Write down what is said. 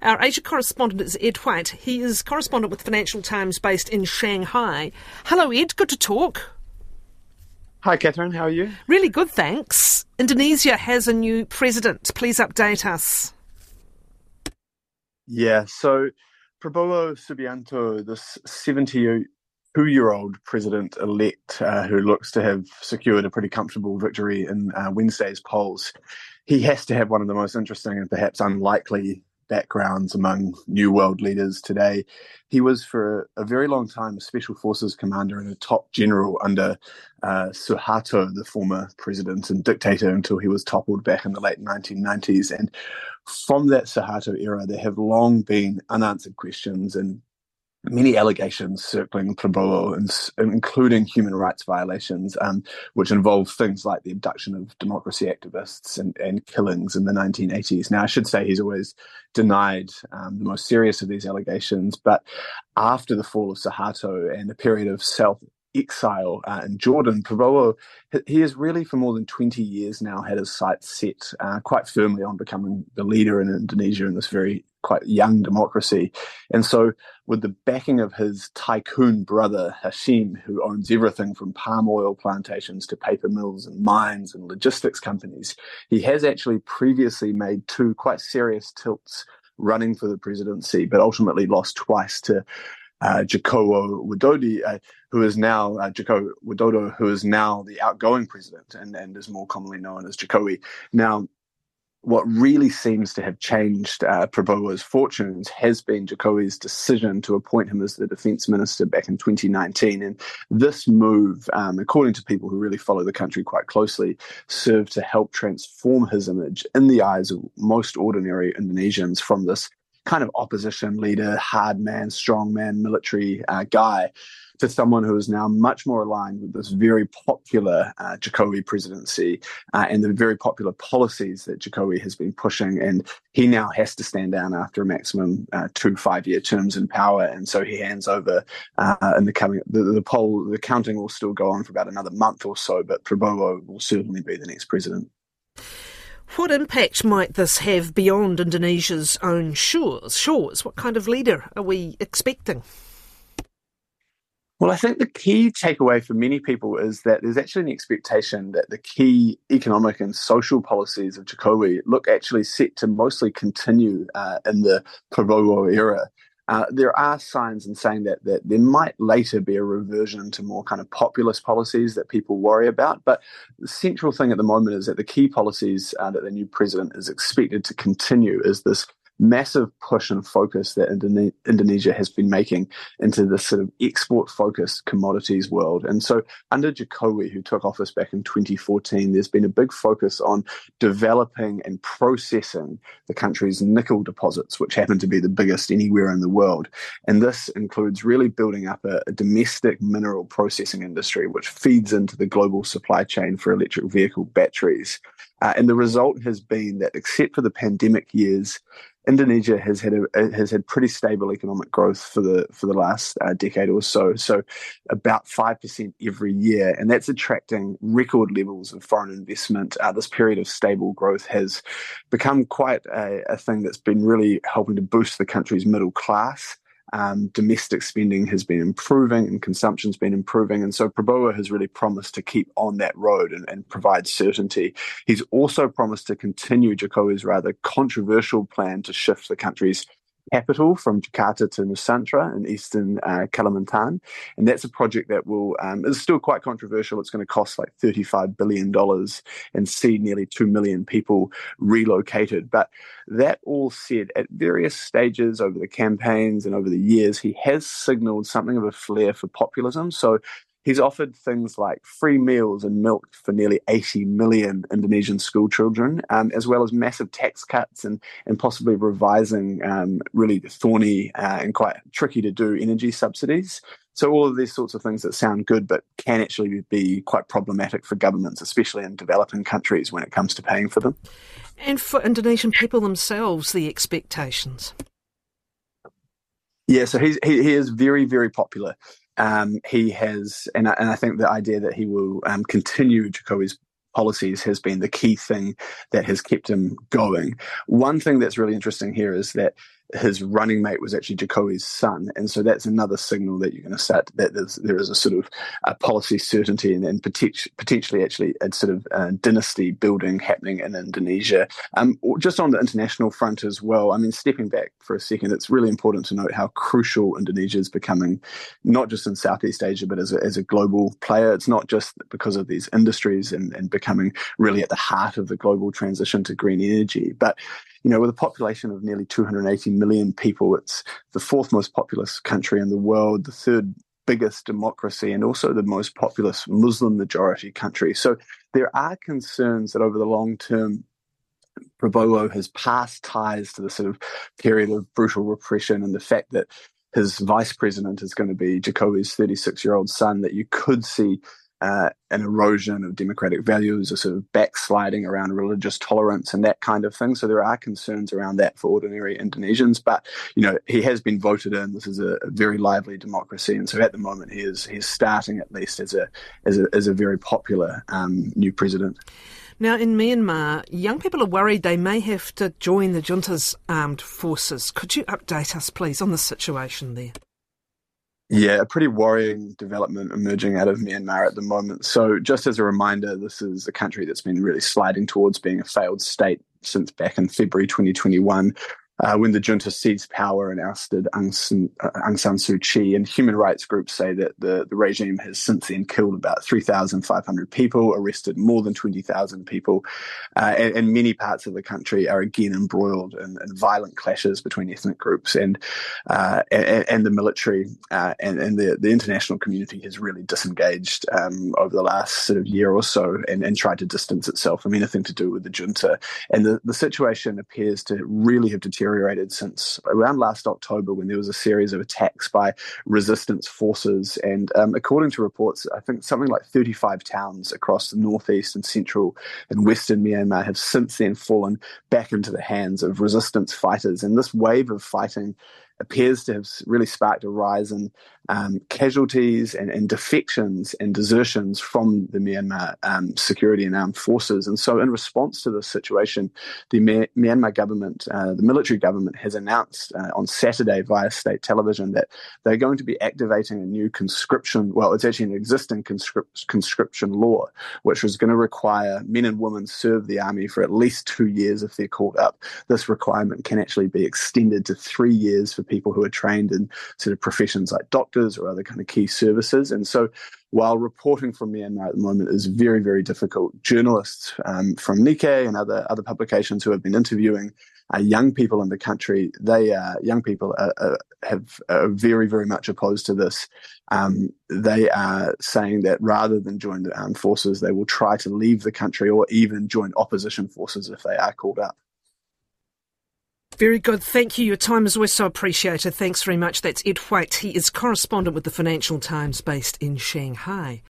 Our Asia correspondent is Ed White. He is correspondent with Financial Times based in Shanghai. Hello, Ed. Good to talk. Hi, Catherine. How are you? Really good, thanks. Indonesia has a new president. Please update us. Yeah, so Prabowo Subianto, this 72 year old president elect uh, who looks to have secured a pretty comfortable victory in uh, Wednesday's polls, he has to have one of the most interesting and perhaps unlikely backgrounds among New World leaders today. He was for a very long time a special forces commander and a top general under uh, Suharto, the former president and dictator, until he was toppled back in the late 1990s. And from that Suharto era, there have long been unanswered questions and many allegations circling Prabowo, including human rights violations, um, which involve things like the abduction of democracy activists and, and, killings in the 1980s. Now, I should say he's always denied um, the most serious of these allegations, but after the fall of Suharto and a period of self exile uh, in Jordan, Prabowo, he has really for more than 20 years now had his sights set uh, quite firmly on becoming the leader in Indonesia in this very quite young democracy. And so, with the backing of his tycoon brother, Hashim, who owns everything from palm oil plantations to paper mills and mines and logistics companies, he has actually previously made two quite serious tilts running for the presidency, but ultimately lost twice to uh, Joko Widodo, uh, who is now uh, Joko Widodo, who is now the outgoing president and, and is more commonly known as Jokowi. Now, what really seems to have changed uh, Prabowo's fortunes has been Jokowi's decision to appoint him as the defense minister back in 2019. And this move, um, according to people who really follow the country quite closely, served to help transform his image in the eyes of most ordinary Indonesians from this kind of opposition leader, hard man, strong man, military uh, guy, to someone who is now much more aligned with this very popular uh, Jokowi presidency uh, and the very popular policies that Jokowi has been pushing. And he now has to stand down after a maximum uh, two five-year terms in power, and so he hands over uh, in the coming. The, the poll, the counting will still go on for about another month or so, but Prabowo will certainly be the next president. What impact might this have beyond Indonesia's own shores? Shores. What kind of leader are we expecting? Well, I think the key takeaway for many people is that there's actually an expectation that the key economic and social policies of Jokowi look actually set to mostly continue uh, in the Prabowo era. Uh, there are signs in saying that that there might later be a reversion to more kind of populist policies that people worry about. But the central thing at the moment is that the key policies uh, that the new president is expected to continue is this massive push and focus that Indone- Indonesia has been making into this sort of export focused commodities world. And so under Jokowi, who took office back in 2014, there's been a big focus on developing and processing the country's nickel deposits, which happen to be the biggest anywhere in the world. And this includes really building up a, a domestic mineral processing industry, which feeds into the global supply chain for electric vehicle batteries. Uh, and the result has been that, except for the pandemic years, Indonesia has had a, has had pretty stable economic growth for the for the last uh, decade or so. So, about five percent every year, and that's attracting record levels of foreign investment. Uh, this period of stable growth has become quite a, a thing that's been really helping to boost the country's middle class um, domestic spending has been improving and consumption's been improving. And so Prabowo has really promised to keep on that road and, and provide certainty. He's also promised to continue Jokowi's rather controversial plan to shift the country's capital from Jakarta to Nusantara in eastern uh, Kalimantan. And that's a project that will um, is still quite controversial. It's going to cost like $35 billion and see nearly 2 million people relocated. But that all said, at various stages over the campaigns and over the years, he has signaled something of a flair for populism. So He's offered things like free meals and milk for nearly 80 million Indonesian school children, um, as well as massive tax cuts and, and possibly revising um, really thorny uh, and quite tricky to do energy subsidies. So, all of these sorts of things that sound good but can actually be quite problematic for governments, especially in developing countries when it comes to paying for them. And for Indonesian people themselves, the expectations. Yeah, so he's, he, he is very, very popular. Um, he has, and I, and I, think the idea that he will um, continue Jokowi's policies has been the key thing that has kept him going. One thing that's really interesting here is that his running mate was actually Jokowi's son, and so that's another signal that you're going to start that there's, there is a sort of a policy certainty and, and potentially actually a sort of uh, dynasty building happening in Indonesia. Um, just on the international front as well. I mean, stepping back for a second, it's really important to note how crucial Indonesia is becoming, not just in Southeast Asia but as a, as a global player. It's not just because of these industries and, and becoming really at the heart of the global transition to green energy, but you know, with a population of nearly 280 million people, it's the fourth most populous country in the world, the third biggest democracy, and also the most populous Muslim majority country. So there are concerns that over the long term, Prabowo has past ties to the sort of period of brutal repression and the fact that his vice president is going to be Jokowi's 36 year old son, that you could see uh, an erosion of democratic values, a sort of backsliding around religious tolerance and that kind of thing. So there are concerns around that for ordinary Indonesians. But you know, he has been voted in. This is a, a very lively democracy, and so at the moment he is he's starting at least as a as a as a very popular um, new president. Now, in Myanmar, young people are worried they may have to join the junta's armed forces. Could you update us, please, on the situation there? Yeah, a pretty worrying development emerging out of Myanmar at the moment. So, just as a reminder, this is a country that's been really sliding towards being a failed state since back in February 2021 uh, when the junta seized power and ousted Aung San, uh, Aung San Suu Kyi. And human rights groups say that the, the regime has since then killed about 3,500 people, arrested more than 20,000 people, uh, and, and, many parts of the country are again embroiled in, in violent clashes between ethnic groups and uh, and, and, the military. Uh, and, and the, the international community has really disengaged um, over the last sort of year or so and, and tried to distance itself from anything to do with the junta. And the, the situation appears to really have deteriorated deteriorated since around last October when there was a series of attacks by resistance forces. And um, according to reports, I think something like 35 towns across the northeast and central and western Myanmar have since then fallen back into the hands of resistance fighters. And this wave of fighting appears to have really sparked a rise in um, casualties and, and, defections and desertions from the Myanmar um, security and armed forces. And so, in response to this situation, the Myanmar government, uh, the military government, has announced uh, on Saturday via state television that they're going to be activating a new conscription. Well, it's actually an existing conscript, conscription law, which is going to require men and women serve the army for at least two years if they're called up. This requirement can actually be extended to three years for people who are trained in sort of professions like doctors or other kind of key services. And so while reporting from Myanmar at the moment is very, very difficult, journalists um, from Nikkei and other, other publications who have been interviewing uh, young people in the country, they uh, young people are, are, have are very very much opposed to this. Um, they are saying that rather than join the armed forces, they will try to leave the country or even join opposition forces if they are called up. Very good. Thank you. Your time is always so appreciated. Thanks very much. That's Ed White. He is correspondent with the Financial Times based in Shanghai.